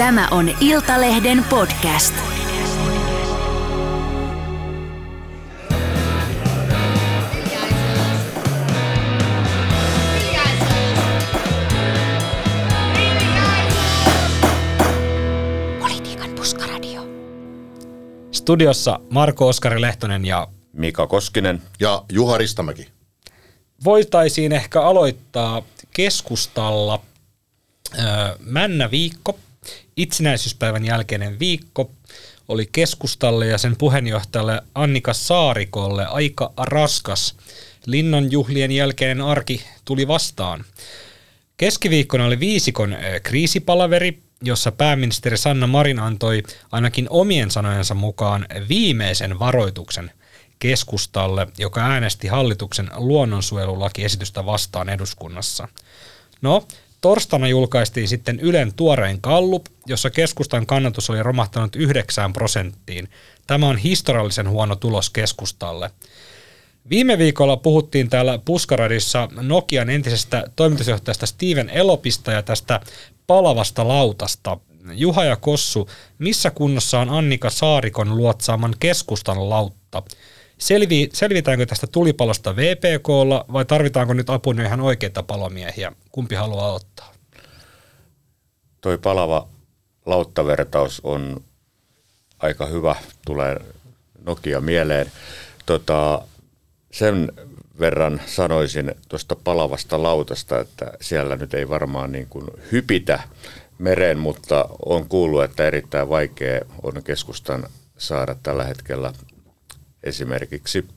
Tämä on Iltalehden podcast. Politiikan puskaradio. Studiossa Marko Oskari Lehtonen ja Mika Koskinen. Ja Juha Ristamäki. voitaisiin ehkä aloittaa keskustalla Männä viikko, itsenäisyyspäivän jälkeinen viikko, oli keskustalle ja sen puheenjohtajalle Annika Saarikolle aika raskas. Linnan juhlien jälkeinen arki tuli vastaan. Keskiviikkona oli viisikon kriisipalaveri, jossa pääministeri Sanna Marin antoi ainakin omien sanojensa mukaan viimeisen varoituksen keskustalle, joka äänesti hallituksen luonnonsuojelulakiesitystä vastaan eduskunnassa. No, torstaina julkaistiin sitten Ylen tuorein kallup, jossa keskustan kannatus oli romahtanut 9 prosenttiin. Tämä on historiallisen huono tulos keskustalle. Viime viikolla puhuttiin täällä Puskaradissa Nokian entisestä toimitusjohtajasta Steven Elopista ja tästä palavasta lautasta. Juha ja Kossu, missä kunnossa on Annika Saarikon luotsaaman keskustan lautta? Selvi, selvitäänkö tästä tulipalosta VPKlla vai tarvitaanko nyt apuna ihan oikeita palomiehiä? Kumpi haluaa ottaa? Toi palava lauttavertaus on aika hyvä, tulee Nokia mieleen. Tota, sen verran sanoisin tuosta palavasta lautasta, että siellä nyt ei varmaan niin kuin hypitä mereen, mutta on kuullut, että erittäin vaikea on keskustan saada tällä hetkellä esimerkiksi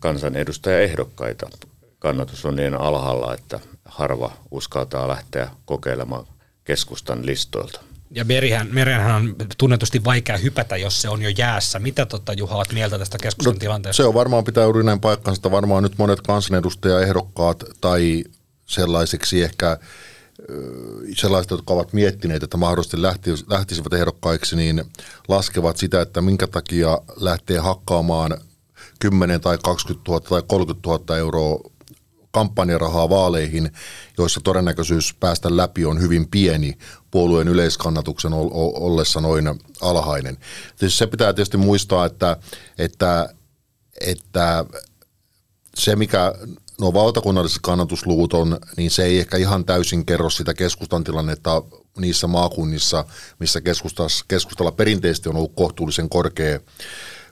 kansanedustajaehdokkaita. Kannatus on niin alhaalla, että harva uskaltaa lähteä kokeilemaan keskustan listoilta. Ja merihän, merenhän on tunnetusti vaikea hypätä, jos se on jo jäässä. Mitä tota, Juha olet mieltä tästä keskustan tilanteesta? Se on varmaan pitää juuri näin paikkansa, että varmaan nyt monet kansanedustajaehdokkaat tai sellaiseksi ehkä sellaiset, jotka ovat miettineet, että mahdollisesti lähtis- lähtisivät ehdokkaiksi, niin laskevat sitä, että minkä takia lähtee hakkaamaan 10 tai 20 000 tai 30 000 euroa kampanjarahaa vaaleihin, joissa todennäköisyys päästä läpi on hyvin pieni puolueen yleiskannatuksen ollessa noin alhainen. Se pitää tietysti muistaa, että, että, että se, mikä nuo valtakunnalliset kannatusluvut on, niin se ei ehkä ihan täysin kerro sitä keskustan tilannetta niissä maakunnissa, missä keskustalla perinteisesti on ollut kohtuullisen korkea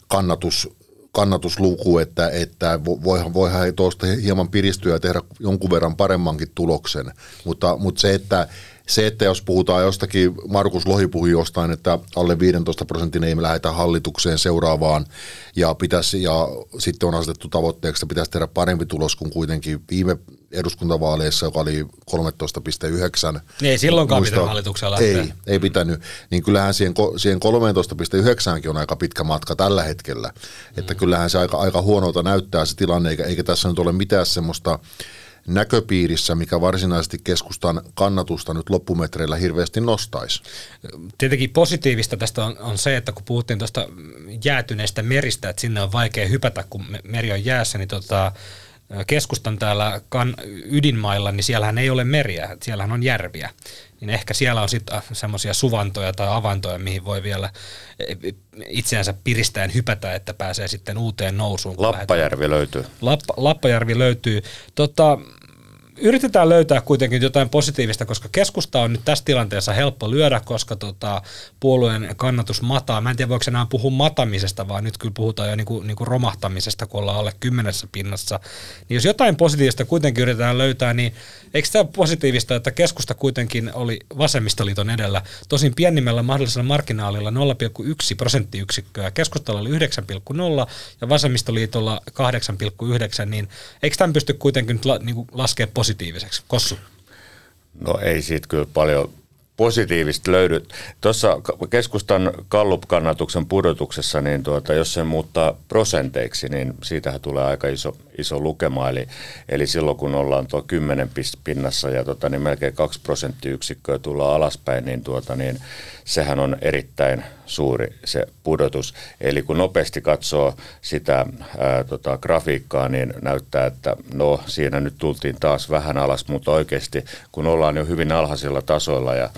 kannatus, kannatusluku, että, että vo- voihan, voihan tuosta hieman piristyä ja tehdä jonkun verran paremmankin tuloksen, mutta, mutta se, että se, että jos puhutaan jostakin, Markus Lohi puhui jostain, että alle 15 prosentin ei me lähdetä hallitukseen seuraavaan ja, pitäisi, ja sitten on asetettu tavoitteeksi, että pitäisi tehdä parempi tulos kuin kuitenkin viime eduskuntavaaleissa, joka oli 13,9. Ei silloinkaan Muista- pitänyt hallitukseen lähteä. Ei, ei pitänyt. Niin kyllähän siihen, siihen 13,9 on aika pitkä matka tällä hetkellä. Mm. Että kyllähän se aika, aika huonolta näyttää se tilanne, eikä, eikä tässä nyt ole mitään semmoista näköpiirissä, mikä varsinaisesti keskustan kannatusta nyt loppumetreillä hirveästi nostaisi. Tietenkin positiivista tästä on, on se, että kun puhuttiin tuosta jäätyneestä meristä, että sinne on vaikea hypätä, kun me- meri on jäässä, niin tota, keskustan täällä kan, ydinmailla, niin siellähän ei ole meriä, siellähän on järviä. Niin ehkä siellä on sitten semmoisia suvantoja tai avantoja, mihin voi vielä eh, itseänsä piristäen hypätä, että pääsee sitten uuteen nousuun. kun lähdetään. Lappajärvi löytyy. Lappa, Lappajärvi löytyy. Tota, yritetään löytää kuitenkin jotain positiivista, koska keskusta on nyt tässä tilanteessa helppo lyödä, koska tota, puolueen kannatus mataa. Mä en tiedä, voiko enää puhua matamisesta, vaan nyt kyllä puhutaan jo niinku, niinku romahtamisesta, kun ollaan alle kymmenessä pinnassa. Niin jos jotain positiivista kuitenkin yritetään löytää, niin eikö tämä positiivista, että keskusta kuitenkin oli vasemmistoliiton edellä, tosin pienimmällä mahdollisella marginaalilla 0,1 prosenttiyksikköä. Keskustalla oli 9,0 ja vasemmistoliitolla 8,9, niin eikö tämän pysty kuitenkin nyt la, niin laskea positiiviseksi? Kossu. No ei siitä kyllä paljon positiivista löydy. Tuossa keskustan Kallup-kannatuksen pudotuksessa, niin tuota, jos se muuttaa prosenteiksi, niin siitähän tulee aika iso, iso lukema. Eli, eli silloin kun ollaan tuo 10 pist- pinnassa ja tota, niin melkein 2 prosenttiyksikköä tullaan alaspäin, niin, tuota, niin sehän on erittäin suuri se pudotus. Eli kun nopeasti katsoo sitä ää, tota, grafiikkaa, niin näyttää, että no siinä nyt tultiin taas vähän alas, mutta oikeasti kun ollaan jo hyvin alhaisilla tasoilla ja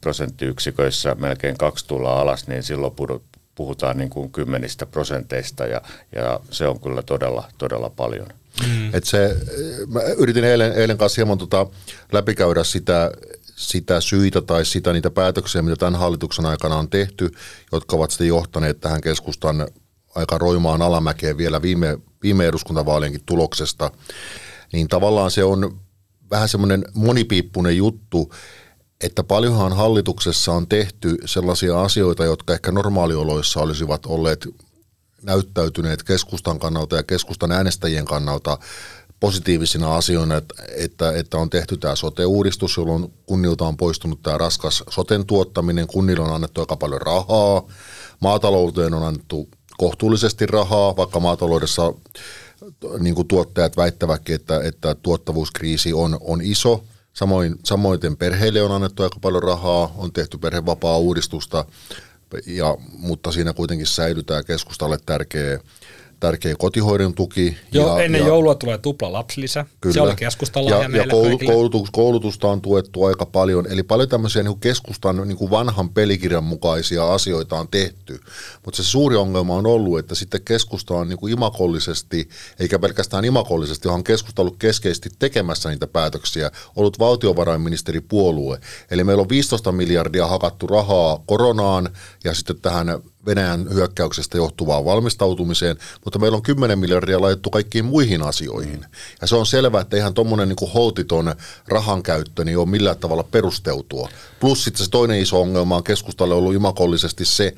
prosenttiyksiköissä melkein kaksi tullaan alas, niin silloin puhutaan niin kuin kymmenistä prosenteista ja, ja se on kyllä todella, todella paljon. Mm. Et se, mä yritin eilen, eilen kanssa hieman tota läpikäydä sitä, sitä syitä tai sitä niitä päätöksiä, mitä tämän hallituksen aikana on tehty, jotka ovat sitten johtaneet tähän keskustan aika roimaan alamäkeen vielä viime, viime eduskuntavaalienkin tuloksesta, niin tavallaan se on vähän semmoinen monipiippunen juttu, että paljonhan hallituksessa on tehty sellaisia asioita, jotka ehkä normaalioloissa olisivat olleet näyttäytyneet keskustan kannalta ja keskustan äänestäjien kannalta positiivisina asioina, että, että, että on tehty tämä sote-uudistus, jolloin kunnilta on poistunut tämä raskas soten tuottaminen, kunnille on annettu aika paljon rahaa, maatalouteen on annettu kohtuullisesti rahaa, vaikka maataloudessa niin kuin tuottajat väittävätkin, että, että tuottavuuskriisi on, on iso. Samoin, samoin perheille on annettu aika paljon rahaa, on tehty perhevapaa-uudistusta, ja, mutta siinä kuitenkin säilytään keskustalle tärkeä tärkeä kotihoidon tuki. Joo, ja, ennen ja, joulua tulee tupla lapsilisä. Kyllä. Se oli keskustalla ja, ja koulu, koulutus, koulutusta on tuettu aika paljon. Eli paljon tämmöisiä niin keskustan niin kuin vanhan pelikirjan mukaisia asioita on tehty. Mutta se suuri ongelma on ollut, että sitten keskusta on niin kuin imakollisesti, eikä pelkästään imakollisesti, vaan keskusta ollut keskeisesti tekemässä niitä päätöksiä, ollut valtiovarainministeripuolue. Eli meillä on 15 miljardia hakattu rahaa koronaan ja sitten tähän Venäjän hyökkäyksestä johtuvaan valmistautumiseen, mutta meillä on 10 miljardia laitettu kaikkiin muihin asioihin. Ja se on selvää, että ihan tuommoinen niin holtiton rahan käyttö niin ole millään tavalla perusteutua. Plus sitten se toinen iso ongelma on keskustalle ollut imakollisesti se,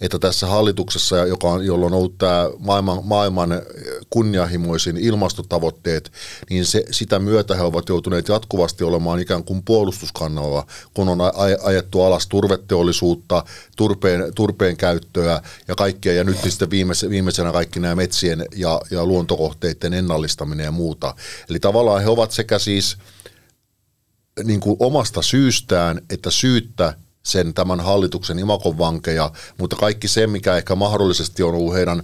että tässä hallituksessa, joka on, jolla on ollut tämä maailman, maailman kunnianhimoisin ilmastotavoitteet, niin se, sitä myötä he ovat joutuneet jatkuvasti olemaan ikään kuin puolustuskannalla, kun on ajettu alas turveteollisuutta, turpeen, turpeen käyttöä ja kaikkea, ja nyt sitten viimeisenä, kaikki nämä metsien ja, ja luontokohteiden ennallistaminen ja muuta. Eli tavallaan he ovat sekä siis niin kuin omasta syystään että syyttä sen tämän hallituksen imakon vankeja, mutta kaikki se, mikä ehkä mahdollisesti on ollut heidän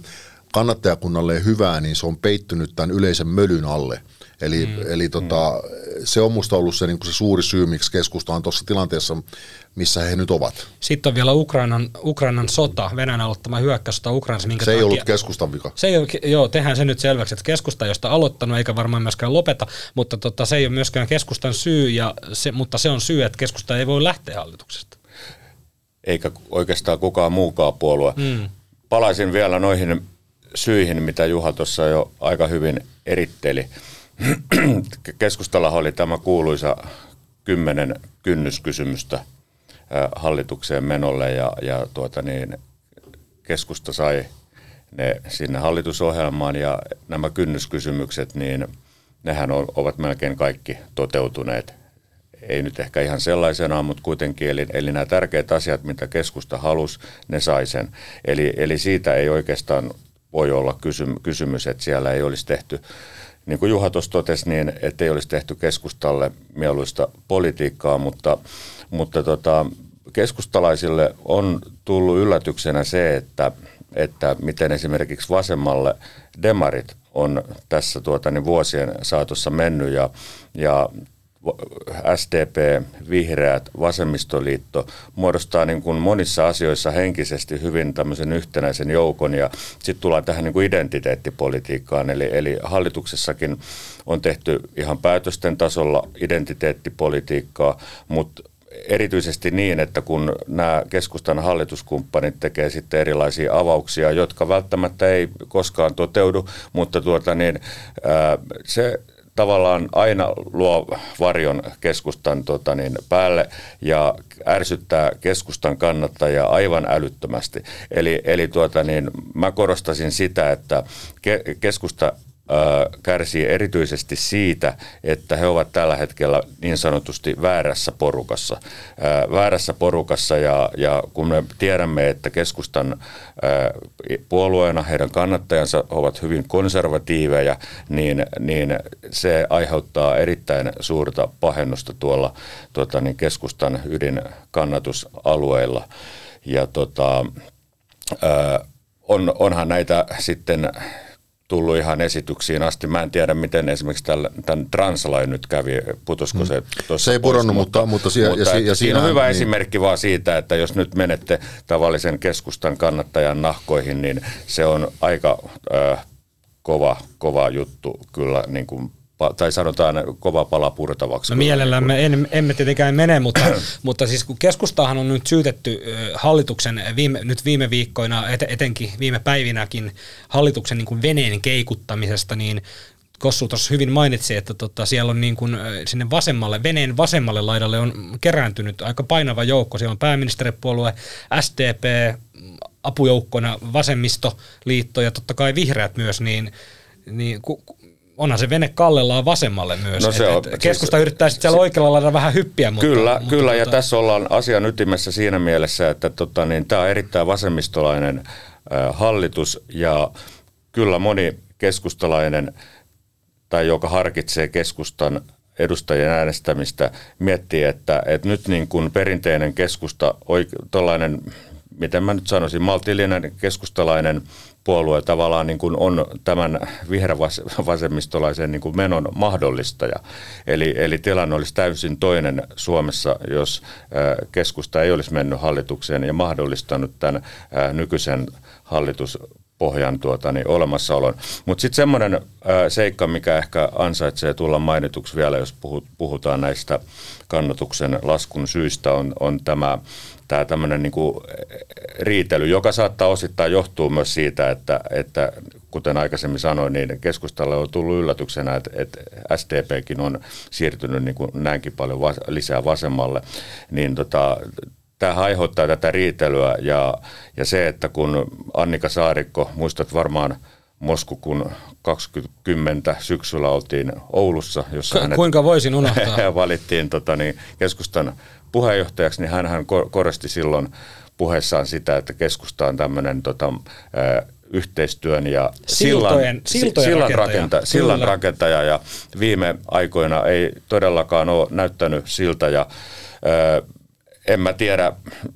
kannattajakunnalleen hyvää, niin se on peittynyt tämän yleisen mölyn alle. Eli, mm. eli tota, mm. se on musta ollut se, niin se suuri syy, miksi keskusta on tuossa tilanteessa, missä he nyt ovat. Sitten on vielä Ukrainan, Ukrainan sota, Venäjän aloittama hyökkäyssota Ukrainassa. Minkä se ei takia, ollut keskustan vika. Se ei ole, joo, tehdään se nyt selväksi, että keskusta ei ole aloittanut eikä varmaan myöskään lopeta, mutta tota, se ei ole myöskään keskustan syy, ja se, mutta se on syy, että keskusta ei voi lähteä hallituksesta eikä oikeastaan kukaan muukaan puolue. Mm. Palaisin vielä noihin syihin, mitä Juha tuossa jo aika hyvin eritteli. Keskustalla oli tämä kuuluisa kymmenen kynnyskysymystä hallitukseen menolle ja, ja tuota niin, keskusta sai ne sinne hallitusohjelmaan ja nämä kynnyskysymykset, niin nehän ovat melkein kaikki toteutuneet ei nyt ehkä ihan sellaisenaan, mutta kuitenkin, eli, eli nämä tärkeät asiat, mitä keskusta halusi, ne sai sen. Eli, eli siitä ei oikeastaan voi olla kysymys, että siellä ei olisi tehty, niin kuin Juha tuossa totesi, niin ettei olisi tehty keskustalle mieluista politiikkaa, mutta, mutta tota, keskustalaisille on tullut yllätyksenä se, että, että miten esimerkiksi vasemmalle demarit on tässä tuota, niin vuosien saatossa mennyt ja, ja SDP, Vihreät, Vasemmistoliitto muodostaa niin kuin monissa asioissa henkisesti hyvin tämmöisen yhtenäisen joukon ja sitten tullaan tähän niin kuin identiteettipolitiikkaan. Eli, eli hallituksessakin on tehty ihan päätösten tasolla identiteettipolitiikkaa, mutta erityisesti niin, että kun nämä keskustan hallituskumppanit tekee sitten erilaisia avauksia, jotka välttämättä ei koskaan toteudu, mutta tuota niin, ää, se tavallaan aina luo varjon keskustan tota niin, päälle ja ärsyttää keskustan kannattajia aivan älyttömästi. Eli, eli tuota niin, mä korostasin sitä, että ke, keskusta kärsii erityisesti siitä, että he ovat tällä hetkellä niin sanotusti väärässä porukassa. Väärässä porukassa ja, ja kun me tiedämme, että keskustan puolueena heidän kannattajansa ovat hyvin konservatiiveja, niin, niin se aiheuttaa erittäin suurta pahennusta tuolla tuota, niin keskustan ydinkannatusalueilla. Ja tota, on, onhan näitä sitten tullut ihan esityksiin asti. Mä en tiedä, miten esimerkiksi tämän translain nyt kävi, putosko se tuossa Se ei pudonnut, mutta, mutta, sie- mutta ja, si- ja siinä on hyvä niin, esimerkki vaan siitä, että jos nyt menette tavallisen keskustan kannattajan nahkoihin, niin se on aika äh, kova, kova juttu kyllä niin kuin tai sanotaan kova pala purtavaksi. No mielellämme en, emme tietenkään mene, mutta, mutta siis kun keskustahan on nyt syytetty hallituksen viime, nyt viime viikkoina, et, etenkin viime päivinäkin hallituksen niin kuin veneen keikuttamisesta, niin Kossu tuossa hyvin mainitsi, että tota, siellä on niin kuin, sinne vasemmalle, veneen vasemmalle laidalle on kerääntynyt aika painava joukko. Siellä on pääministeripuolue, SDP, apujoukkona vasemmistoliitto ja totta kai vihreät myös, niin, niin ku- onhan se vene kallellaan vasemmalle myös. No se Et- on- et keskusta siis- yrittää sitten siellä oikealla laidalla vähän hyppiä, mutta... Kyllä, mutta, kyllä ja tota, tässä ollaan asian ytimessä siinä mielessä, että tota, niin, tämä on erittäin vasemmistolainen äh, hallitus ja kyllä moni keskustalainen tai joka harkitsee keskustan edustajien äänestämistä, miettii, että, että nyt niin kuin perinteinen keskusta, tuollainen, miten mä nyt sanoisin, maltillinen keskustalainen puolue tavallaan niin kuin on tämän vihervasemmistolaisen niin kuin menon mahdollistaja. Eli, eli tilanne olisi täysin toinen Suomessa, jos äh, keskusta ei olisi mennyt hallitukseen ja mahdollistanut tämän äh, nykyisen hallitus pohjan tuota, niin olemassaolon. Mutta sitten semmoinen äh, seikka, mikä ehkä ansaitsee tulla mainituksi vielä, jos puhut, puhutaan näistä kannatuksen laskun syistä, on, on tämä tämä tämmöinen niin riitely, joka saattaa osittain johtua myös siitä, että, että kuten aikaisemmin sanoin, niin keskustalle on tullut yllätyksenä, että, että SDPkin on siirtynyt niin kuin näinkin paljon vas, lisää vasemmalle, niin tota, tämä aiheuttaa tätä riitelyä ja, ja se, että kun Annika Saarikko, muistat varmaan Mosku, kun 2010 syksyllä oltiin Oulussa, jossa Ku- hänet kuinka voisin unohtaa? valittiin tota, niin, keskustan puheenjohtajaksi, niin hän korosti silloin puheessaan sitä, että keskusta on tämmöinen tota, yhteistyön ja Siltojen- sillan, siltojen sillan, rakentaja. sillan Kyllä. rakentaja ja viime aikoina ei todellakaan ole näyttänyt siltä ja ä, en mä tiedä,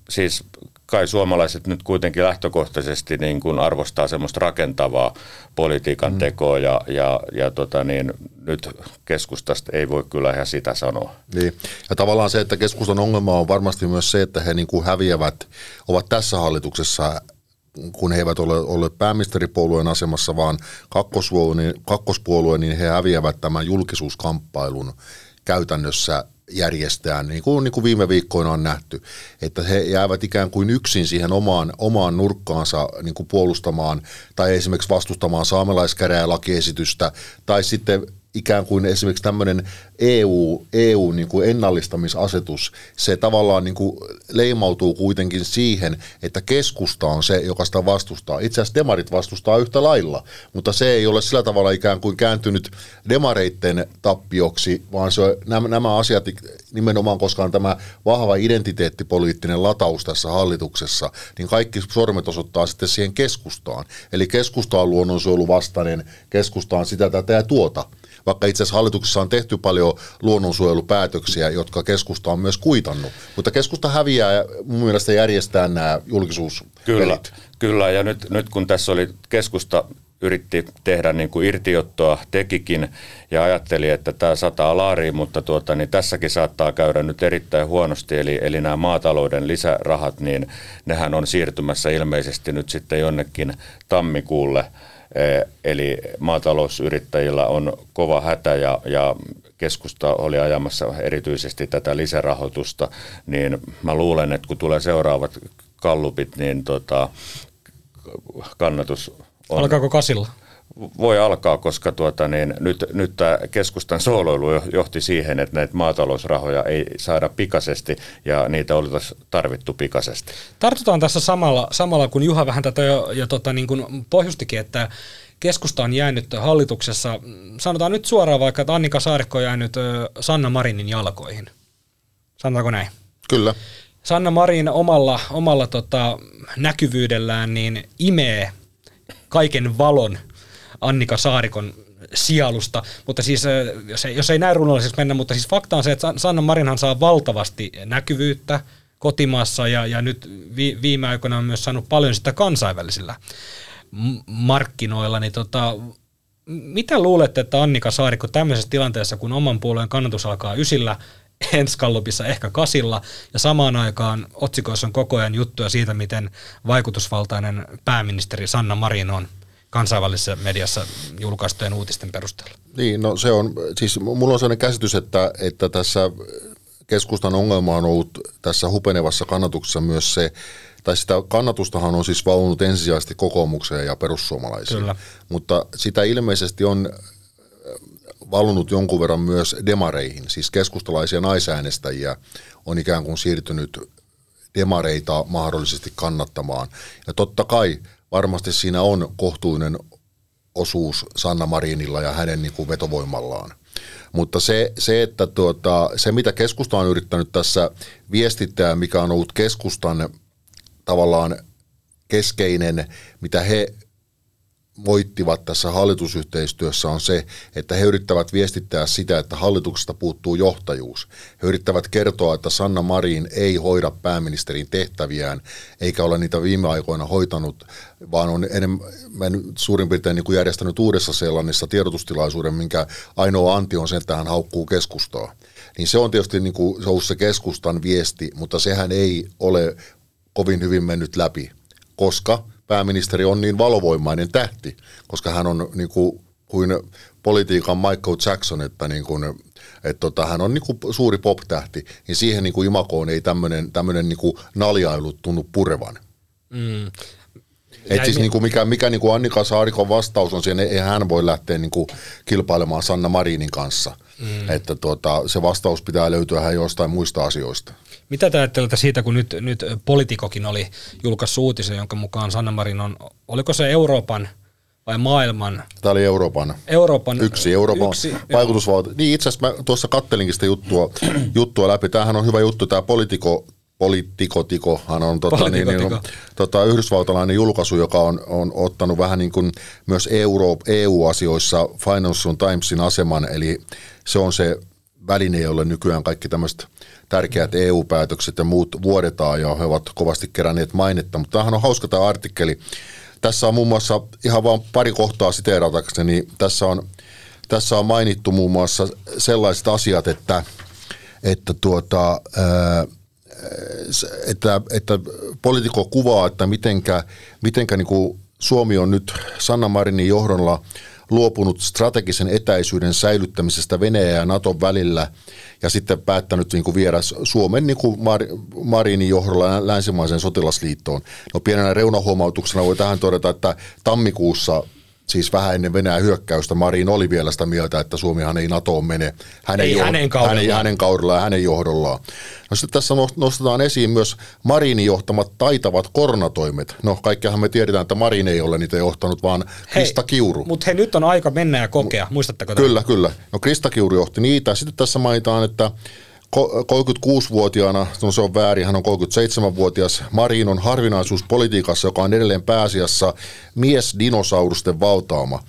siis kai suomalaiset nyt kuitenkin lähtökohtaisesti niin kuin arvostaa semmoista rakentavaa politiikan mm. tekoa ja, ja, ja tota niin, nyt keskustasta ei voi kyllä ihan sitä sanoa. Niin. Ja tavallaan se, että keskustan ongelma on varmasti myös se, että he niin kuin häviävät, ovat tässä hallituksessa kun he eivät ole olleet pääministeripuolueen asemassa, vaan kakkospuolue, niin, kakkospuolue, niin he häviävät tämän julkisuuskamppailun käytännössä järjestään, niin kuin, niin kuin viime viikkoina on nähty, että he jäävät ikään kuin yksin siihen omaan, omaan nurkkaansa niin kuin puolustamaan tai esimerkiksi vastustamaan saamelaiskäräjälakiesitystä tai sitten ikään kuin esimerkiksi tämmöinen EU, EU niin kuin ennallistamisasetus, se tavallaan niin kuin leimautuu kuitenkin siihen, että keskusta on se, joka sitä vastustaa. Itse asiassa demarit vastustaa yhtä lailla, mutta se ei ole sillä tavalla ikään kuin kääntynyt demareitten tappioksi, vaan se nämä, nämä asiat nimenomaan, koska on tämä vahva identiteettipoliittinen lataus tässä hallituksessa, niin kaikki sormet osoittaa sitten siihen keskustaan. Eli keskusta on luonnonsuojeluvastainen, keskusta on sitä, tätä ja tuota vaikka itse asiassa hallituksessa on tehty paljon luonnonsuojelupäätöksiä, jotka keskusta on myös kuitannut. Mutta keskusta häviää ja mun mielestä järjestää nämä julkisuuspelit. Kyllä, kyllä. ja nyt, nyt kun tässä oli keskusta yritti tehdä niin kuin irtiottoa, tekikin ja ajatteli, että tämä sataa laariin, mutta tuota, niin tässäkin saattaa käydä nyt erittäin huonosti. Eli, eli nämä maatalouden lisärahat, niin nehän on siirtymässä ilmeisesti nyt sitten jonnekin tammikuulle. Eh, Eli maatalousyrittäjillä on kova hätä ja, ja keskusta oli ajamassa erityisesti tätä lisärahoitusta, niin mä luulen, että kun tulee seuraavat kallupit, niin tota, kannatus on... Alkaako kasilla? Voi alkaa, koska tuota, niin, nyt, nyt tämä keskustan sooloilu johti siihen, että näitä maatalousrahoja ei saada pikaisesti ja niitä olisi tarvittu pikaisesti. Tartutaan tässä samalla, samalla kun Juha vähän tätä jo, jo tota, niin kuin pohjustikin, että keskusta on jäänyt hallituksessa, sanotaan nyt suoraan vaikka, että Annika Saarikko on jäänyt Sanna Marinin jalkoihin. Sanotaanko näin? Kyllä. Sanna Marin omalla, omalla tota, näkyvyydellään niin imee kaiken valon Annika Saarikon sielusta, mutta siis jos ei, jos ei näin runollisesti mennä, mutta siis fakta on se, että San- Sanna Marinhan saa valtavasti näkyvyyttä kotimaassa ja, ja nyt vi, viime aikoina on myös saanut paljon sitä kansainvälisillä markkinoilla, niin tota, mitä luulette, että Annika Saarikko tämmöisessä tilanteessa, kun oman puolueen kannatus alkaa ysillä, ensi kallupissa ehkä kasilla, ja samaan aikaan otsikoissa on koko ajan juttuja siitä, miten vaikutusvaltainen pääministeri Sanna Marin on kansainvälisessä mediassa julkaistujen uutisten perusteella. Niin, no se on, siis mulla on sellainen käsitys, että, että tässä keskustan ongelma on ollut tässä hupenevassa kannatuksessa myös se, tai sitä kannatustahan on siis valunut ensisijaisesti kokoomukseen ja perussuomalaisiin. Kyllä. Mutta sitä ilmeisesti on äh, valunut jonkun verran myös demareihin, siis keskustalaisia naisäänestäjiä on ikään kuin siirtynyt demareita mahdollisesti kannattamaan. Ja totta kai varmasti siinä on kohtuullinen osuus Sanna Marinilla ja hänen niin kuin vetovoimallaan. Mutta se, se, että tuota, se, mitä keskusta on yrittänyt tässä viestittää, mikä on ollut keskustan tavallaan keskeinen, mitä he moittivat tässä hallitusyhteistyössä on se, että he yrittävät viestittää sitä, että hallituksesta puuttuu johtajuus. He yrittävät kertoa, että Sanna Marin ei hoida pääministerin tehtäviään, eikä ole niitä viime aikoina hoitanut, vaan on enemmän suurin piirtein niin kuin järjestänyt Uudessa Seelannissa tiedotustilaisuuden, minkä ainoa anti on se, että hän haukkuu keskustaa. Niin se on tietysti niin kuin, se, on se keskustan viesti, mutta sehän ei ole kovin hyvin mennyt läpi, koska – pääministeri on niin valovoimainen tähti, koska hän on niin kuin, kuin politiikan Michael Jackson, että, niin kuin, että tota, hän on niin kuin suuri pop-tähti, niin siihen niin kuin imakoon ei tämmöinen, niin naljailu tunnu purevan. Mm. Et siis niin kuin mikä, mikä niin kuin Annika Saarikon vastaus on siihen, ei hän voi lähteä niin kuin kilpailemaan Sanna Marinin kanssa. Mm. Että tuota, se vastaus pitää löytyä hän jostain muista asioista. Mitä te ajattelette siitä, kun nyt, nyt Politikokin oli julkaissut uutisen, jonka mukaan Sanna Marin on, oliko se Euroopan vai maailman? Tämä oli Euroopan. Euroopan yksi Euroopan yksi, vaikutusvalta. Niin itse asiassa mä tuossa kattelinkin sitä juttua, juttua läpi. Tämähän on hyvä juttu, tämä Politiko, Politiko-tikohan on tota, niin, niin, tota, yhdysvaltalainen julkaisu, joka on, on ottanut vähän niin kuin myös Euro, EU-asioissa Financial Timesin aseman, eli se on se väline, jolle nykyään kaikki tämmöiset tärkeät EU-päätökset ja muut vuodetaan ja he ovat kovasti keränneet mainetta. Mutta tämähän on hauska tämä artikkeli. Tässä on muun muassa ihan vain pari kohtaa siteeratakseni. Tässä on, tässä on mainittu muun muassa sellaiset asiat, että, että, tuota, että, että poliitikko kuvaa, että mitenkä, mitenkä niin kuin Suomi on nyt Sanna Marinin johdolla – luopunut strategisen etäisyyden säilyttämisestä Venäjän ja Naton välillä ja sitten päättänyt niin kuin viedä Suomen niin kuin Mar- Marinin johdolla länsimaiseen sotilasliittoon. No pienenä reunahuomautuksena voi tähän todeta, että tammikuussa siis vähän ennen Venäjän hyökkäystä Marin oli vielä sitä mieltä, että Suomihan ei NATOon mene hänen, ei johd- hänen, kaudellaan. hänen, hänen kaudellaan ja hänen johdollaan. No sitten tässä nostetaan esiin myös Marinin johtamat taitavat koronatoimet. No kaikkiahan me tiedetään, että Marin ei ole niitä johtanut, vaan Krista Kiuru. Mutta he nyt on aika mennä ja kokea, muistatteko? Kyllä, tämän? kyllä. No Krista Kiuru johti niitä. Sitten tässä mainitaan, että 36-vuotiaana, no se on väärin, hän on 37-vuotias. Marin on harvinaisuus politiikassa, joka on edelleen pääasiassa mies dinosaurusten valtaama.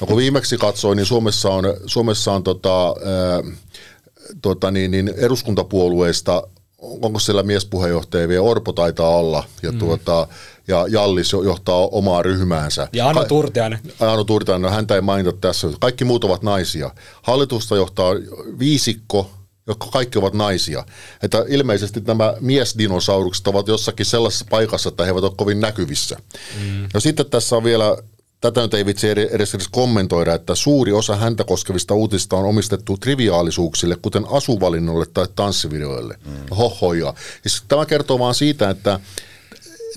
No kun viimeksi katsoin, niin Suomessa on, Suomessa on tota, ää, tota niin, niin eduskuntapuolueista, onko siellä miespuheenjohtaja vielä, Orpo taitaa olla, ja, mm. tuota, ja Jallis johtaa omaa ryhmäänsä. Ja Anu Turtiainen. Anu Turtiainen, no häntä ei mainita tässä. Kaikki muut ovat naisia. Hallitusta johtaa viisikko, jotka kaikki ovat naisia. Että ilmeisesti nämä miesdinosaurukset ovat jossakin sellaisessa paikassa, että he eivät ole kovin näkyvissä. Mm. No sitten tässä on vielä, tätä nyt ei vitsi edes, edes kommentoida, että suuri osa häntä koskevista uutista on omistettu triviaalisuuksille, kuten asuvalinnolle tai tanssivideoille. Mm. Hohoja. Siis tämä kertoo vaan siitä, että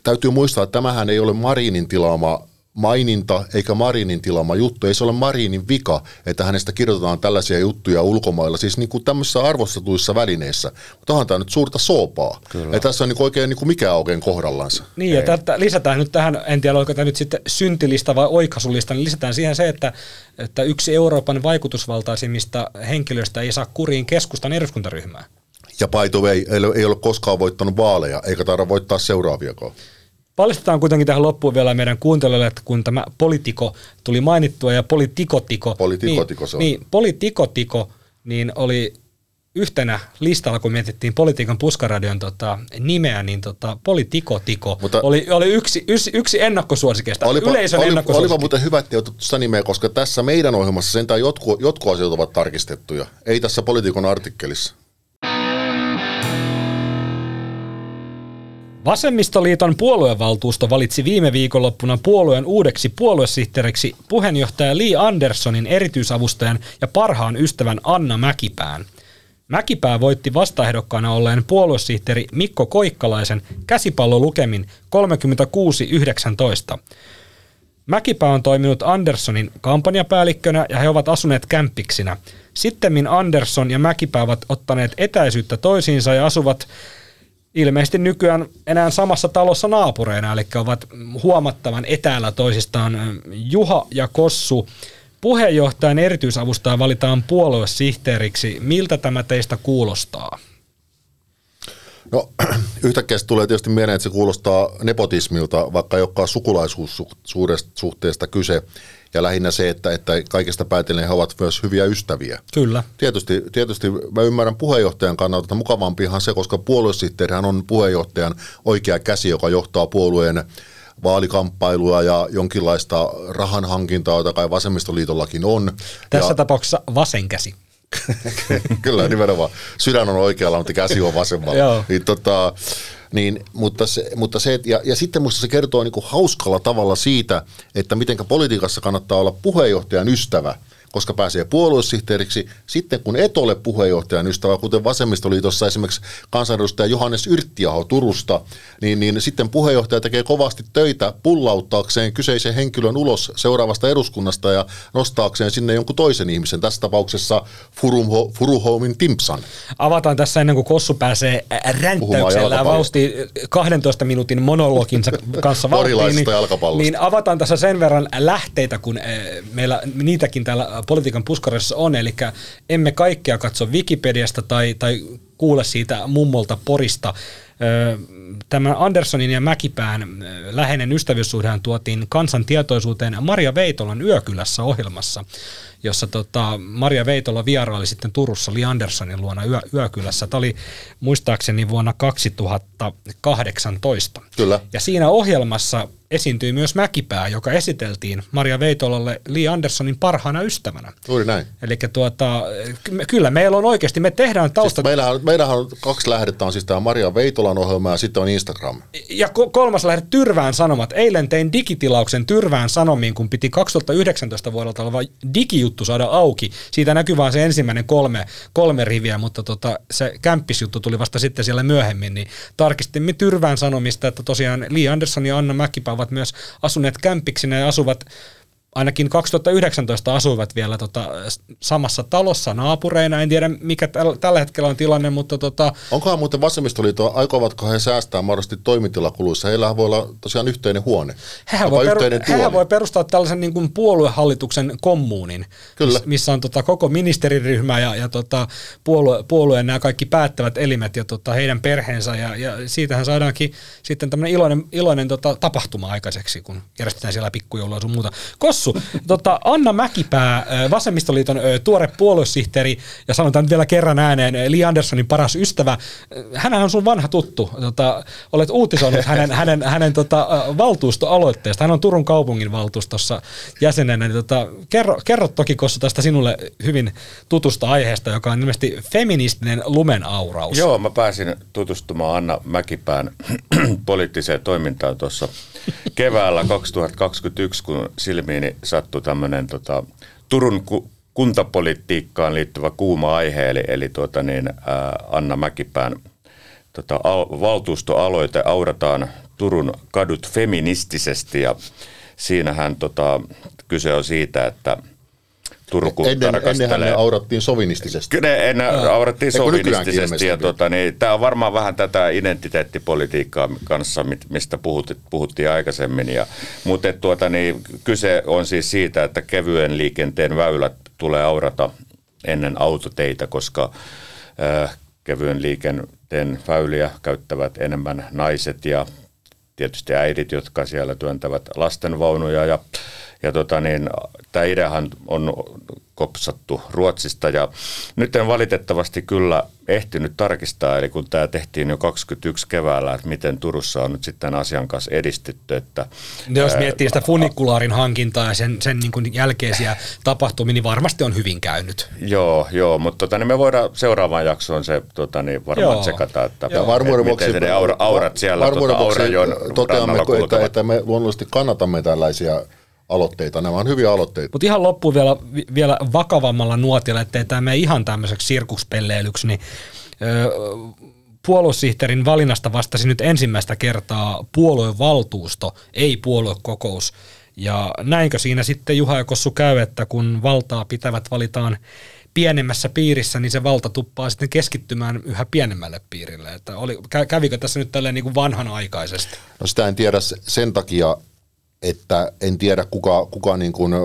täytyy muistaa, että tämähän ei ole Marinin tilaama maininta eikä Marinin tilama juttu. Ei se ole Marinin vika, että hänestä kirjoitetaan tällaisia juttuja ulkomailla, siis niin kuin tämmöisissä arvostetuissa välineissä. Mutta onhan tämä nyt suurta soopaa. Kyllä. Ja tässä on niin oikein niin kuin mikä oikein kohdallansa. Niin, ja tätä lisätään nyt tähän, en tiedä oliko tämä nyt sitten syntilista vai oikasulista, niin lisätään siihen se, että, että yksi Euroopan vaikutusvaltaisimmista henkilöistä ei saa kuriin keskustan eduskuntaryhmää. Ja by ei, ei ole koskaan voittanut vaaleja, eikä tarvitse voittaa seuraaviakaan. Paljastetaan kuitenkin tähän loppuun vielä meidän kuuntelijoille, että kun tämä politiko tuli mainittua ja politikotiko, politikotiko niin, se on. niin, politikotiko niin oli yhtenä listalla, kun mietittiin politiikan puskaradion tota, nimeä, niin tota, Politiko Tiko Mutta- oli, oli yksi, yksi, yksi ennakkosuosikeista, yleisön oli, ennakkosuosikki. olipa muuten hyvä, että ei otettu sitä nimeä, koska tässä meidän ohjelmassa sentään jotkut, jotkut asiat ovat tarkistettuja. Ei tässä poliitikon artikkelissa. Vasemmistoliiton puoluevaltuusto valitsi viime viikonloppuna puolueen uudeksi puoluesihteeriksi puheenjohtaja Lee Anderssonin erityisavustajan ja parhaan ystävän Anna Mäkipään. Mäkipää voitti vastaehdokkaana olleen puoluesihteeri Mikko Koikkalaisen käsipallolukemin 36-19. Mäkipää on toiminut Anderssonin kampanjapäällikkönä ja he ovat asuneet kämppiksinä. Sittemmin Andersson ja Mäkipää ovat ottaneet etäisyyttä toisiinsa ja asuvat ilmeisesti nykyään enää samassa talossa naapureina, eli ovat huomattavan etäällä toisistaan. Juha ja Kossu, puheenjohtajan erityisavustaja valitaan puoluesihteeriksi. Miltä tämä teistä kuulostaa? No yhtäkkiä tulee tietysti mieleen, että se kuulostaa nepotismilta, vaikka ei olekaan sukulaisuussuhteesta kyse. Ja lähinnä se, että, että kaikesta päätellen he ovat myös hyviä ystäviä. Kyllä. Tietysti, tietysti mä ymmärrän puheenjohtajan kannalta, että mukavampihan se, koska puoluesihteerihän on puheenjohtajan oikea käsi, joka johtaa puolueen vaalikamppailuja ja jonkinlaista rahan hankintaa, jota kai vasemmistoliitollakin on. Tässä ja, tapauksessa vasen käsi. Kyllä, nimenomaan. Sydän on oikealla, mutta käsi on vasemmalla. Niin, tota, niin, mutta se, mutta se, ja, ja sitten minusta se kertoo niin kuin hauskalla tavalla siitä, että miten politiikassa kannattaa olla puheenjohtajan ystävä, koska pääsee puoluesihteeriksi. Sitten kun et ole puheenjohtajan ystävä, kuten Vasemmistoliitossa esimerkiksi kansanedustaja Johannes Yrttiaho Turusta, niin, niin sitten puheenjohtaja tekee kovasti töitä pullauttaakseen kyseisen henkilön ulos seuraavasta eduskunnasta ja nostaakseen sinne jonkun toisen ihmisen, tässä tapauksessa Furuho, Furuhomin Timpsan. Avataan tässä ennen kuin Kossu pääsee ränttäyksellä jalkapallosta. vauhti 12 minuutin monologinsa kanssa vauhtiin. Jalkapallosta. niin avataan tässä sen verran lähteitä, kun eh, meillä niitäkin täällä politiikan puskarissa on, eli emme kaikkea katso Wikipediasta tai, tai kuule siitä mummolta Porista. Ö, Tämän Anderssonin ja Mäkipään läheinen ystävyyssuhdehan tuotiin kansan tietoisuuteen Maria Veitolan Yökylässä ohjelmassa, jossa tota, Maria Veitola vieraili sitten Turussa Li Anderssonin luona yö, Yökylässä. Tämä oli muistaakseni vuonna 2018. Kyllä. Ja siinä ohjelmassa esiintyi myös Mäkipää, joka esiteltiin Maria Veitolalle Li Anderssonin parhaana ystävänä. Juuri näin. Eli tuota, ky- kyllä meillä on oikeasti, me tehdään tausta... Siis meillähän, meillähän on kaksi lähdettä, on siis tämä Maria Veitolan ohjelma ja sitten on Instagram. Ja ko- kolmas lähde Tyrvään Sanomat. Eilen tein digitilauksen Tyrvään Sanomiin, kun piti 2019 vuodelta oleva digijuttu saada auki. Siitä näkyy vain se ensimmäinen kolme, kolme riviä, mutta tota, se kämppisjuttu tuli vasta sitten siellä myöhemmin. Niin tarkistimme Tyrvään Sanomista, että tosiaan Li Andersson ja Anna Mäkipä ovat myös asuneet kämppiksinä ja asuvat ainakin 2019 asuivat vielä tota, samassa talossa naapureina. En tiedä, mikä täl- tällä hetkellä on tilanne, mutta tota, Onkohan muuten vasemmistoliitto, aikovatko he säästää mahdollisesti toimitilakuluissa? Heillähän voi olla tosiaan yhteinen huone. Hehän voi, peru- yhteinen hehän voi perustaa tällaisen niin kuin puoluehallituksen kommuunin, Kyllä. miss- missä on tota koko ministeriryhmä ja, ja tota puolue, puolueen nämä kaikki päättävät elimet ja tota heidän perheensä ja, ja siitähän saadaankin sitten tämmöinen iloinen, iloinen tota, tapahtuma aikaiseksi, kun järjestetään siellä pikkujoulua sun muuta. Kossu, tota, Anna Mäkipää, Vasemmistoliiton tuore puoluesihteeri ja sanotaan vielä kerran ääneen Li Anderssonin paras ystävä. Hänhän on sun vanha tuttu. Tota, olet uutisoinut hänen, hänen, hänen tota, valtuustoaloitteesta. Hän on Turun kaupungin valtuustossa jäsenenä. Niin, tota, kerro, kerro toki Kossu tästä sinulle hyvin tutusta aiheesta, joka on ilmeisesti feministinen lumenauraus. Joo, mä pääsin tutustumaan Anna Mäkipään poliittiseen toimintaan tuossa keväällä 2021, kun silmiini sattui tämmöinen tota, Turun ku- kuntapolitiikkaan liittyvä kuuma aihe, eli, eli tuota niin, ää, Anna Mäkipään tota, al- valtuustoaloite Aurataan Turun kadut feministisesti, ja siinähän tota, kyse on siitä, että Turku Ennen, ennenhän ne aurattiin sovinistisesti. Ne ennen aurattiin Eikö sovinistisesti. Ja tota, niin, tämä on varmaan vähän tätä identiteettipolitiikkaa kanssa, mistä puhut, puhuttiin aikaisemmin. Ja, mutta tuota, niin, kyse on siis siitä, että kevyen liikenteen väylät tulee aurata ennen autoteitä, koska äh, kevyen liikenteen väyliä käyttävät enemmän naiset ja tietysti äidit, jotka siellä työntävät lastenvaunuja ja, ja tota niin, tämä ideahan on kopsattu Ruotsista. Ja nyt en valitettavasti kyllä ehtinyt tarkistaa, eli kun tämä tehtiin jo 21 keväällä, että miten Turussa on nyt sitten asian kanssa edistetty. Että, no jos miettii sitä funikulaarin hankintaa ja sen, sen niin kuin jälkeisiä tapahtumia, niin varmasti on hyvin käynyt. Joo, joo mutta tota, niin me voidaan seuraavaan jaksoon se tota, niin varmaan joo. tsekata, että ja varmuuden vuoksi, miten ne aura, aurat siellä varmuuden tota, vuoksi toteamme, että, että me luonnollisesti kannatamme tällaisia aloitteita. Nämä on hyviä aloitteita. Mutta ihan loppuun vielä, vielä vakavammalla nuotilla, ettei tämä mene ihan tämmöiseksi sirkuspelleilyksi, niin öö, puoluesihteerin valinnasta vastasi nyt ensimmäistä kertaa puoluevaltuusto, ei puoluekokous. Ja näinkö siinä sitten Juha ja Kossu käy, että kun valtaa pitävät valitaan pienemmässä piirissä, niin se valta tuppaa sitten keskittymään yhä pienemmälle piirille. Että oli, kävikö tässä nyt tälleen niin kuin vanhanaikaisesti? No sitä en tiedä sen takia, että en tiedä kuka, kuka niin kuin, ö,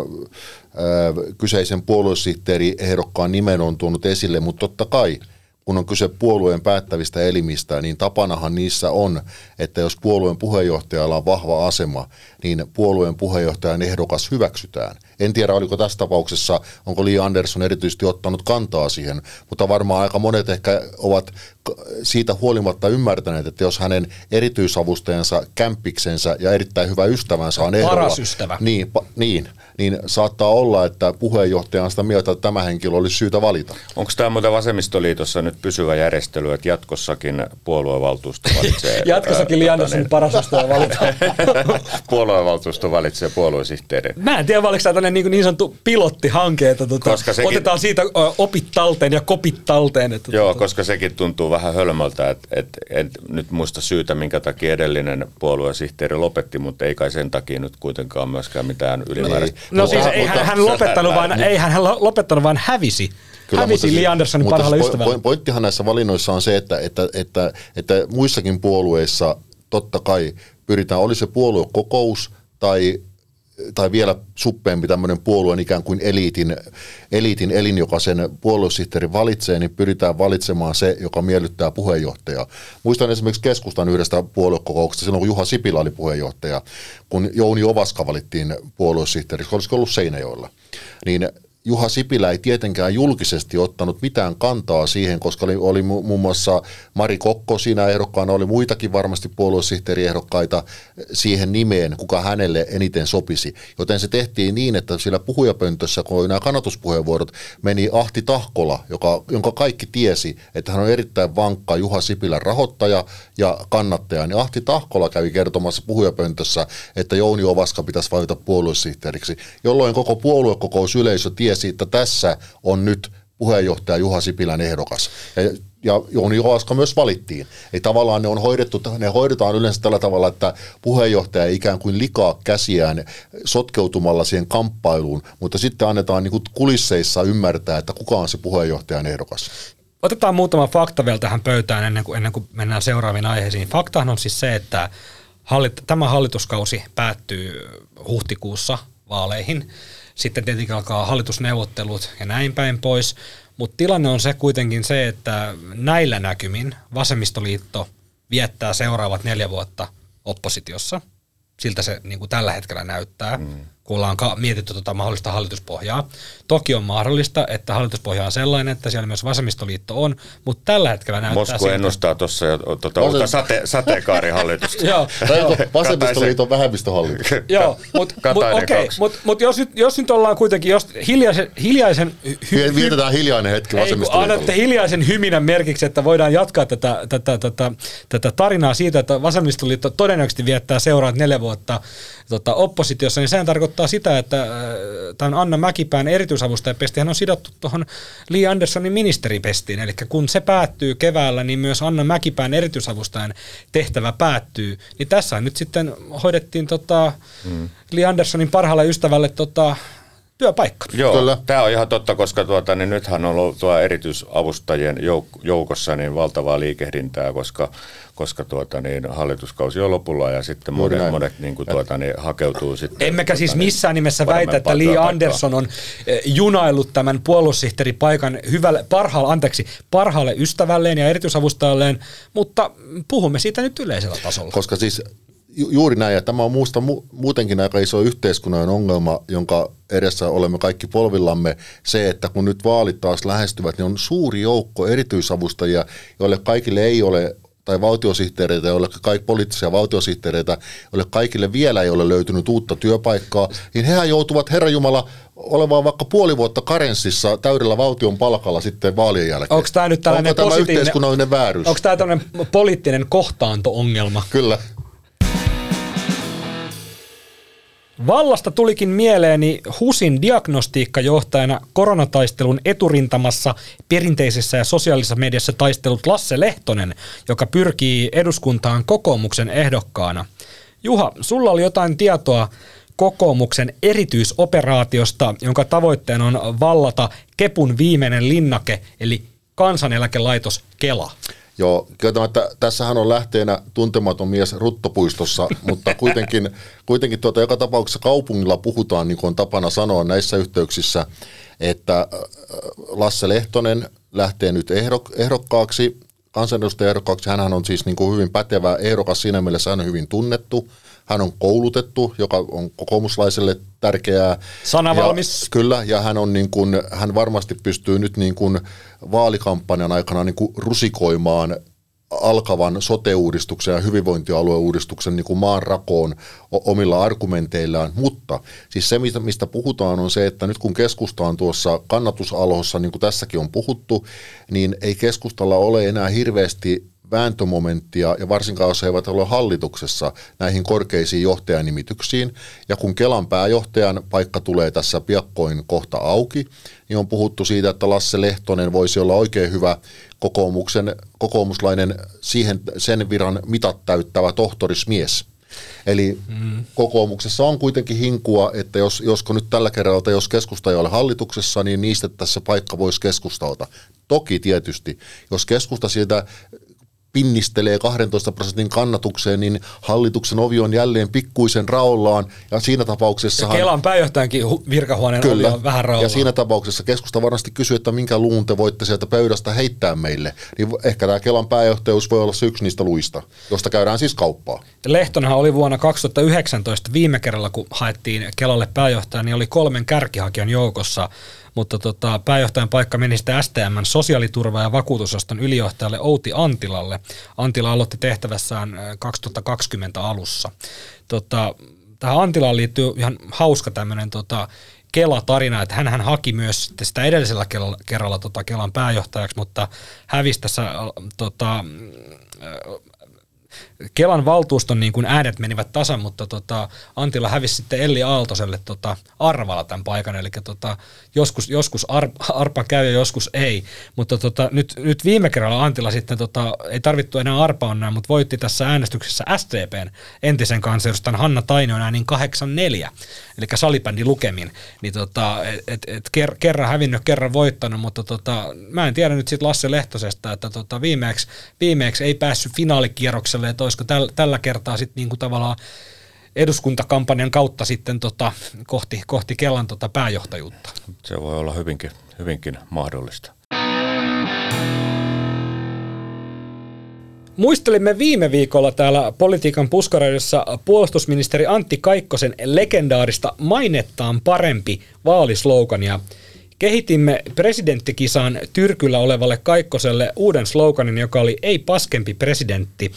kyseisen puoluesihteeri ehdokkaan nimen on tuonut esille, mutta totta kai – kun on kyse puolueen päättävistä elimistä, niin tapanahan niissä on, että jos puolueen puheenjohtajalla on vahva asema, niin puolueen puheenjohtajan ehdokas hyväksytään. En tiedä, oliko tässä tapauksessa, onko Li Andersson erityisesti ottanut kantaa siihen, mutta varmaan aika monet ehkä ovat siitä huolimatta ymmärtäneet, että jos hänen erityisavustajansa, kämppiksensä ja erittäin hyvä ystävänsä on ehdolla. Paras ystävä. Niin, pa, niin, niin saattaa olla, että puheenjohtaja on sitä mieltä, että tämä henkilö olisi syytä valita. Onko tämä muuten vasemmistoliitossa nyt pysyvä järjestely, että jatkossakin puoluevaltuusto valitsee? jatkossakin Li Andersson paras ystävä valitaan. puoluevaltuusto valitsee puoluesihteerin. Mä en tiedä, oliko tämä niin, niin sanottu pilottihanke, että tuota, koska sekin, otetaan siitä opit talteen ja kopit talteen. Että joo, tuota. koska sekin tuntuu vähän hölmöltä, että että en nyt muista syytä, minkä takia edellinen puoluesihteeri lopetti, mutta ei kai sen takia nyt kuitenkaan myöskään mitään ylimääräistä. No, no siis ei hän, hän lopettanut, vaan, ei hän lopettanut, vaan hävisi. Kyllä, hävisi Li Anderssonin parhaalle ystävälle. Pointtihan näissä valinnoissa on se, että, että, että, että muissakin puolueissa totta kai pyritään, oli se puoluekokous tai tai vielä suppeempi tämmöinen puolueen ikään kuin eliitin, eliitin elin, joka sen puoluesihteerin valitsee, niin pyritään valitsemaan se, joka miellyttää puheenjohtajaa. Muistan esimerkiksi keskustan yhdestä puoluekokouksesta, silloin kun Juha Sipilä oli puheenjohtaja, kun Jouni Ovaska valittiin puoluesihteeriksi, olisiko ollut Seinäjoella, niin Juha Sipilä ei tietenkään julkisesti ottanut mitään kantaa siihen, koska oli, oli muun muassa Mari Kokko siinä ehdokkaana, oli muitakin varmasti puoluesihteeriehdokkaita siihen nimeen, kuka hänelle eniten sopisi. Joten se tehtiin niin, että siellä puhujapöntössä, kun nämä kannatuspuheenvuorot, meni Ahti Tahkola, joka, jonka kaikki tiesi, että hän on erittäin vankka Juha Sipilän rahoittaja ja kannattaja. Niin Ahti Tahkola kävi kertomassa puhujapöntössä, että Jouni Ovaska pitäisi valita puoluesihteeriksi, jolloin koko puoluekokous yleisö tiesi, tiesi, että tässä on nyt puheenjohtaja Juha Sipilän ehdokas. Ja, ja Jouni Oaska myös valittiin. Ei tavallaan ne on hoidettu, ne hoidetaan yleensä tällä tavalla, että puheenjohtaja ikään kuin likaa käsiään sotkeutumalla siihen kamppailuun, mutta sitten annetaan niin kulisseissa ymmärtää, että kuka on se puheenjohtajan ehdokas. Otetaan muutama fakta vielä tähän pöytään ennen kuin, ennen kuin mennään seuraaviin aiheisiin. Faktahan on siis se, että hallit, tämä hallituskausi päättyy huhtikuussa vaaleihin. Sitten tietenkin alkaa hallitusneuvottelut ja näin päin pois. Mutta tilanne on se kuitenkin se, että näillä näkymin vasemmistoliitto viettää seuraavat neljä vuotta oppositiossa. Siltä se niin kuin tällä hetkellä näyttää. Mm kun ollaan mietitty tuota mahdollista hallituspohjaa. Toki on mahdollista, että hallituspohja on sellainen, että siellä myös vasemmistoliitto on, mutta tällä hetkellä näyttää Mosku siltä. ennustaa tuossa jo tuota uutta sate, sateenkaarihallitusta. Joo. Vasemmistoliiton vähemmistöhallitus. Joo, mutta mut, okay, mut, mut jos, nyt, jos nyt ollaan kuitenkin jos hiljaisen... hiljaisen hy, Vietetään hiljainen hetki vasemmistoliitolle. Annatte hiljaisen hyminän merkiksi, että voidaan jatkaa tätä, tätä, tätä, tätä tarinaa siitä, että vasemmistoliitto todennäköisesti viettää seuraavat neljä vuotta tota, oppositiossa, niin sehän tarkoittaa sitä, että äh, tämän Anna Mäkipään erityisavustajapestihän on sidottu tuohon Lee Andersonin ministeripestiin, eli kun se päättyy keväällä, niin myös Anna Mäkipään erityisavustajan tehtävä päättyy, niin tässä nyt sitten hoidettiin tota, mm. Lee Andersonin parhaalle ystävälle tota, työpaikka. Joo, Kyllä. tämä on ihan totta, koska tuota, niin nythän on ollut tuo erityisavustajien jouk- joukossa niin valtavaa liikehdintää, koska, koska tuota, niin hallituskausi on lopulla ja sitten monet, näin. monet niin kuin, tuota, niin, hakeutuu sitten. Emmekä siis tuota, siis missään nimessä väitä, että Lee Anderson on eh, junaillut tämän puolussihteeripaikan hyvälle, parhaalle, anteeksi, parhaalle ystävälleen ja erityisavustajalleen, mutta puhumme siitä nyt yleisellä tasolla. Koska siis Ju- Juuri näin, ja tämä on muusta mu- muutenkin aika iso yhteiskunnallinen ongelma, jonka edessä olemme kaikki polvillamme, se, että kun nyt vaalit taas lähestyvät, niin on suuri joukko erityisavustajia, joille kaikille ei ole tai valtiosihteereitä, joille kaikki poliittisia valtiosihteereitä, joille kaikille vielä ei ole löytynyt uutta työpaikkaa, niin hehän joutuvat, Herra Jumala, olemaan vaikka puoli vuotta karenssissa täydellä valtion palkalla sitten vaalien jälkeen. Onko tämä nyt tällainen Onko tämä yhteiskunnallinen vääryys? Onko tämä tämmöinen poliittinen kohtaanto-ongelma? Kyllä. Vallasta tulikin mieleeni HUSin diagnostiikkajohtajana koronataistelun eturintamassa perinteisessä ja sosiaalisessa mediassa taistelut Lasse Lehtonen, joka pyrkii eduskuntaan kokoomuksen ehdokkaana. Juha, sulla oli jotain tietoa kokoomuksen erityisoperaatiosta, jonka tavoitteena on vallata Kepun viimeinen linnake, eli kansaneläkelaitos Kela. Joo, kieltämättä tässähän on lähteenä tuntematon mies Ruttopuistossa, mutta kuitenkin, kuitenkin tuota, joka tapauksessa kaupungilla puhutaan, niin kuin on tapana sanoa näissä yhteyksissä, että äh, Lasse Lehtonen lähtee nyt ehdok- ehdokkaaksi, kansanedustajaehdokkaaksi. Hänhän on siis niin kuin hyvin pätevä ehdokas siinä mielessä, hän on hyvin tunnettu. Hän on koulutettu, joka on kokoomuslaiselle tärkeää. Sanavalmis. Ja, kyllä, ja hän, on niin kuin, hän varmasti pystyy nyt niin kuin vaalikampanjan aikana niin kuin rusikoimaan alkavan sote-uudistuksen ja hyvinvointialueuudistuksen niin kuin maan rakoon o- omilla argumenteillaan, mutta siis se, mistä, mistä puhutaan, on se, että nyt kun keskusta on tuossa kannatusalhossa, niin kuin tässäkin on puhuttu, niin ei keskustalla ole enää hirveästi vääntömomenttia, ja varsinkaan jos he eivät ole hallituksessa näihin korkeisiin johtajanimityksiin. Ja kun Kelan pääjohtajan paikka tulee tässä piakkoin kohta auki, niin on puhuttu siitä, että Lasse Lehtonen voisi olla oikein hyvä kokoomuksen, kokoomuslainen siihen sen viran mitat täyttävä tohtorismies. Eli mm. kokoomuksessa on kuitenkin hinkua, että jos, josko nyt tällä kerralla, jos keskusta ei ole hallituksessa, niin niistä tässä paikka voisi keskustalta. Toki tietysti, jos keskusta siitä pinnistelee 12 prosentin kannatukseen, niin hallituksen ovi on jälleen pikkuisen raollaan, ja siinä tapauksessa... Ja Kelan pääjohtajankin hu- virkahuoneen ovi on vähän raollaan. Ja siinä tapauksessa keskusta varmasti kysyy, että minkä luun te voitte sieltä pöydästä heittää meille. Niin ehkä tämä Kelan pääjohtajuus voi olla se yksi niistä luista, josta käydään siis kauppaa. Lehtonenhan oli vuonna 2019 viime kerralla, kun haettiin Kelalle pääjohtaja, niin oli kolmen kärkihakijan joukossa, mutta tota, pääjohtajan paikka meni sitten STMn sosiaaliturva- ja vakuutusoston ylijohtajalle Outi Antilalle. Antila aloitti tehtävässään äh, 2020 alussa. Tota, tähän Antilaan liittyy ihan hauska tämmöinen tota, Kela-tarina, että hän haki myös sitä edellisellä kerralla, tota Kelan pääjohtajaksi, mutta hävisi tässä tota, Kelan valtuuston niin kuin äänet menivät tasan, mutta tota, Antila hävisi sitten Elli Aaltoselle tota, arvalla tämän paikan, eli tota, joskus, joskus ar, arpa käy ja joskus ei, mutta tota, nyt, nyt viime kerralla Antila sitten, tota, ei tarvittu enää arpa onnea, mutta voitti tässä äänestyksessä STPn entisen kansanedustajan Hanna Tainion äänin 8-4, eli salibändi lukemin, niin tota, et, et, et ker, kerran hävinnyt, kerran voittanut, mutta tota, mä en tiedä nyt sitten Lasse Lehtosesta, että tota, viimeeksi, viimeeksi ei päässyt finaalikierrokselle, että olisiko täl, tällä kertaa sitten niinku tavallaan eduskuntakampanjan kautta sitten tota, kohti, kohti Kelan tota pääjohtajuutta. Se voi olla hyvinkin, hyvinkin mahdollista. Muistelimme viime viikolla täällä politiikan puskareidessa puolustusministeri Antti Kaikkosen legendaarista mainettaan parempi vaalislogania. Kehitimme presidenttikisaan tyrkyllä olevalle Kaikkoselle uuden sloganin, joka oli ei paskempi presidentti.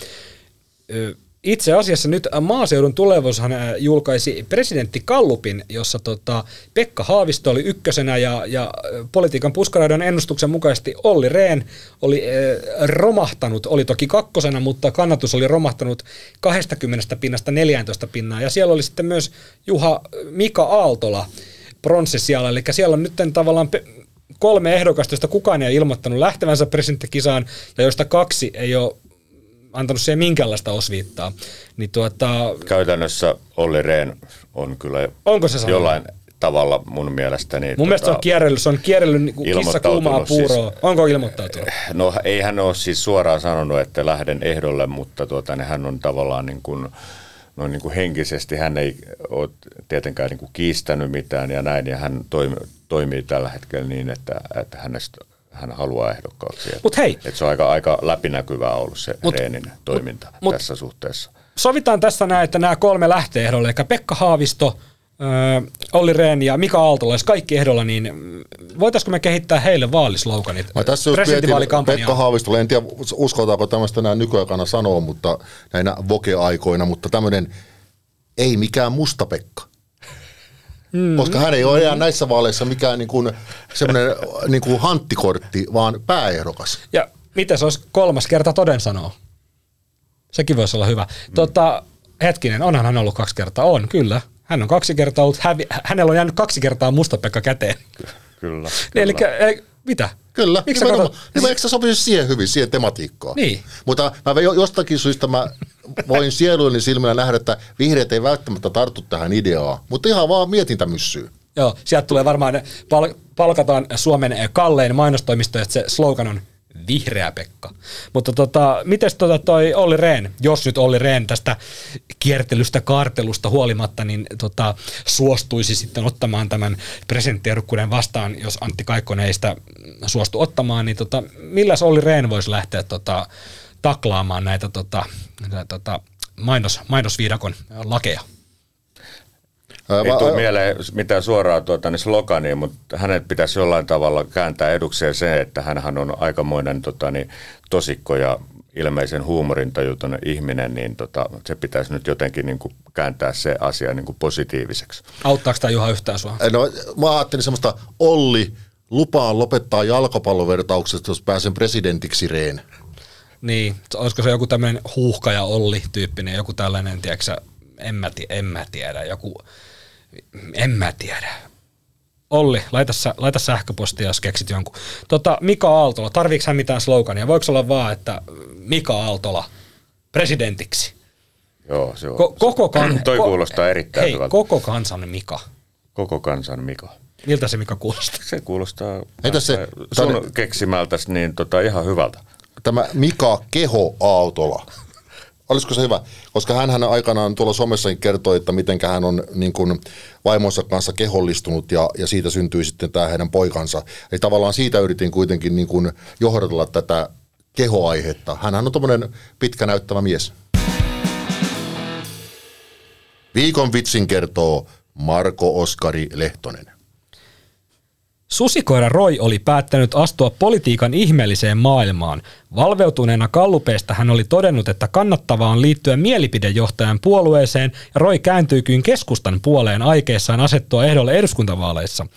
Itse asiassa nyt maaseudun tulevaisuushan julkaisi presidentti Kallupin, jossa tota Pekka Haavisto oli ykkösenä ja, ja politiikan puskaraidon ennustuksen mukaisesti Olli Rehn oli äh, romahtanut, oli toki kakkosena, mutta kannatus oli romahtanut 20 pinnasta 14 pinnaa. Ja siellä oli sitten myös Juha Mika Aaltola pronssisijalla, eli siellä on nyt tavallaan pe- kolme ehdokasta, joista kukaan ei ilmoittanut lähtevänsä presidenttikisaan ja joista kaksi ei ole antanut siihen minkäänlaista osviittaa. Niin tuota, Käytännössä Olli Rehn on kyllä Onko se jollain tavalla mun mielestäni... mun mielestä se on kierrellyt, se on kierrellyt niin kuin kissa kuumaa siis- puuroa. Onko ilmoittautunut? No ei hän ole siis suoraan sanonut, että lähden ehdolle, mutta tuota, niin hän on tavallaan niin kuin, no niin kuin henkisesti, hän ei ole tietenkään niin kuin kiistänyt mitään ja näin, ja hän toimi, toimii tällä hetkellä niin, että, että hänestä, hän haluaa ehdokkaaksi. Mut hei. Että se on aika, aika läpinäkyvää ollut se Mut- Reenin toiminta mut- tässä suhteessa. Sovitaan tässä näin, että nämä kolme lähtee ehdolle, eli Pekka Haavisto, Olli Rehn ja Mika Aaltola, jos kaikki ehdolla, niin mm, voitaisiko me kehittää heille vaalisloganit? Mä tässä just mietin. Pekka Haavistolle, en tiedä uskotaanko tämmöistä näin nykyaikana sanoa, mutta näinä voke-aikoina, mutta tämmöinen ei mikään musta Pekka. Mm. Koska hän ei ole enää näissä vaaleissa mikään niin kuin, semmoinen niin kuin hanttikortti, vaan pääehdokas. Ja miten se olisi kolmas kerta toden sanoo? Sekin voisi olla hyvä. Mm. Tota, hetkinen, onhan hän ollut kaksi kertaa? On, kyllä. Hän on kaksi kertaa ollut, hävi, hänellä on jäänyt kaksi kertaa musta Pekka käteen. Kyllä. Kyllä. eli mitä? Kyllä, Miksi sä katsot- Niin, eikö se sopisi siihen hyvin, siihen tematiikkaan? Niin. Mutta mä jo- jostakin syystä mä voin sieluilleni silmillä nähdä, että vihreät ei välttämättä tarttu tähän ideaan, mutta ihan vaan mietintämyssyy. Joo, sieltä tulee varmaan, pal- palkataan Suomen kallein mainostoimisto, että se slogan on vihreä Pekka. Mutta tota, miten tota toi Olli Rehn, jos nyt Olli Rehn tästä kiertelystä, kaartelusta huolimatta, niin tota, suostuisi sitten ottamaan tämän presidenttiehdokkuuden vastaan, jos Antti Kaikkonen ei sitä suostu ottamaan, niin tota, milläs Olli Rehn voisi lähteä tota, taklaamaan näitä tota, näitä, tota, mainos, mainosviidakon lakeja? Ei mä- tule mieleen mitään suoraa tuota, niin slogania, mutta hänet pitäisi jollain tavalla kääntää edukseen se, että hän on aikamoinen tota, niin, tosikko ja ilmeisen huumorintajuton ihminen, niin tota, se pitäisi nyt jotenkin niin kuin, kääntää se asia niin kuin positiiviseksi. Auttaako tämä Juha yhtään sua? No, mä ajattelin semmoista Olli, lupaan lopettaa jalkapallovertaukset, jos pääsen presidentiksi Reen. Niin, olisiko se joku tämmöinen huuhka ja Olli tyyppinen, joku tällainen, tiedätkö en mä, en mä tiedä, joku, en mä tiedä. Olli, laita, laita sähköpostia, jos keksit jonkun. Tota, Mika Aaltola, tarviiko hän mitään slogania? Voiko olla vaan, että Mika Aaltola presidentiksi? Joo, se on. Ko- koko kan- Toi ko- kuulostaa erittäin hei, hyvältä. koko kansan Mika. Koko kansan Mika. Miltä se Mika kuulostaa? Se kuulostaa Entäs se- sun keksimältäs niin tota, ihan hyvältä. Tämä Mika Keho Aaltola. Olisiko se hyvä? Koska hän aikanaan tuolla somessakin kertoi, että miten hän on niin kuin vaimonsa kanssa kehollistunut ja, ja siitä syntyi sitten tämä heidän poikansa. Eli tavallaan siitä yritin kuitenkin niin kuin johdatella tätä kehoaihetta. Hänhän on tuommoinen pitkä näyttävä mies. Viikon vitsin kertoo Marko Oskari Lehtonen. Susikoira Roy oli päättänyt astua politiikan ihmeelliseen maailmaan. Valveutuneena kallupeista hän oli todennut, että kannattavaa on liittyä mielipidejohtajan puolueeseen ja Roy kääntyikin keskustan puoleen aikeessaan asettua ehdolle eduskuntavaaleissa.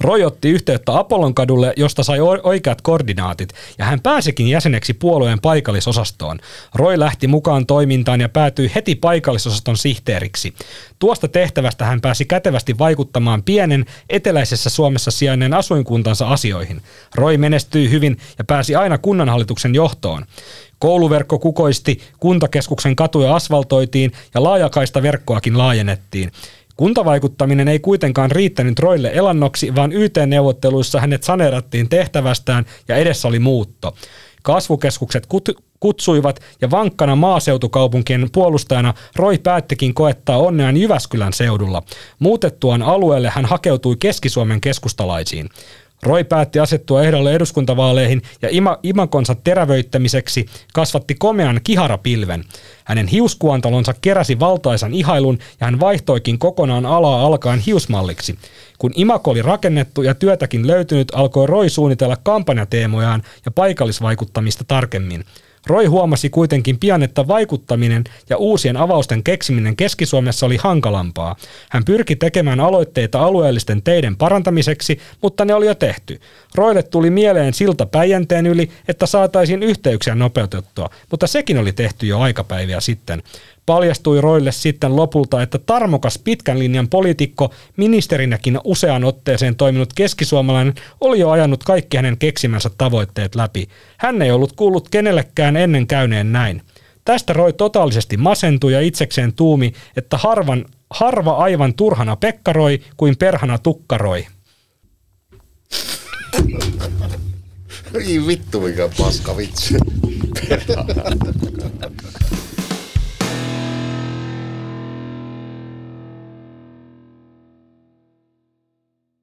Roy otti yhteyttä Apollon kadulle, josta sai oikeat koordinaatit, ja hän pääsikin jäseneksi puolueen paikallisosastoon. Roy lähti mukaan toimintaan ja päätyi heti paikallisosaston sihteeriksi. Tuosta tehtävästä hän pääsi kätevästi vaikuttamaan pienen eteläisessä Suomessa sijainneen asuinkuntansa asioihin. Roy menestyi hyvin ja pääsi aina kunnanhallituksen johtoon. Kouluverkko kukoisti, kuntakeskuksen katuja asfaltoitiin ja laajakaista verkkoakin laajennettiin. Kuntavaikuttaminen ei kuitenkaan riittänyt Roille elannoksi, vaan YT-neuvotteluissa hänet saneerattiin tehtävästään ja edessä oli muutto. Kasvukeskukset kut- kutsuivat ja vankkana maaseutukaupunkien puolustajana Roy päättikin koettaa onneaan Jyväskylän seudulla. Muutettuaan alueelle hän hakeutui Keski-Suomen keskustalaisiin. Roy päätti asettua ehdolle eduskuntavaaleihin ja ima, imakonsa terävöittämiseksi kasvatti komean kiharapilven. Hänen hiuskuantalonsa keräsi valtaisan ihailun ja hän vaihtoikin kokonaan alaa alkaen hiusmalliksi. Kun imako oli rakennettu ja työtäkin löytynyt, alkoi Roy suunnitella kampanjateemojaan ja paikallisvaikuttamista tarkemmin. Roy huomasi kuitenkin pian, että vaikuttaminen ja uusien avausten keksiminen Keski-Suomessa oli hankalampaa. Hän pyrki tekemään aloitteita alueellisten teiden parantamiseksi, mutta ne oli jo tehty. Roille tuli mieleen silta Päijänteen yli, että saataisiin yhteyksiä nopeutettua, mutta sekin oli tehty jo aikapäiviä sitten. Paljastui Roille sitten lopulta, että tarmokas pitkän linjan poliitikko, ministerinäkin useaan otteeseen toiminut keskisuomalainen, oli jo ajanut kaikki hänen keksimänsä tavoitteet läpi. Hän ei ollut kuullut kenellekään ennen käyneen näin. Tästä Roy totaalisesti masentui ja itsekseen tuumi, että harvan, harva aivan turhana pekkaroi kuin perhana tukkaroi. Ei vittu mikä paska vitsi.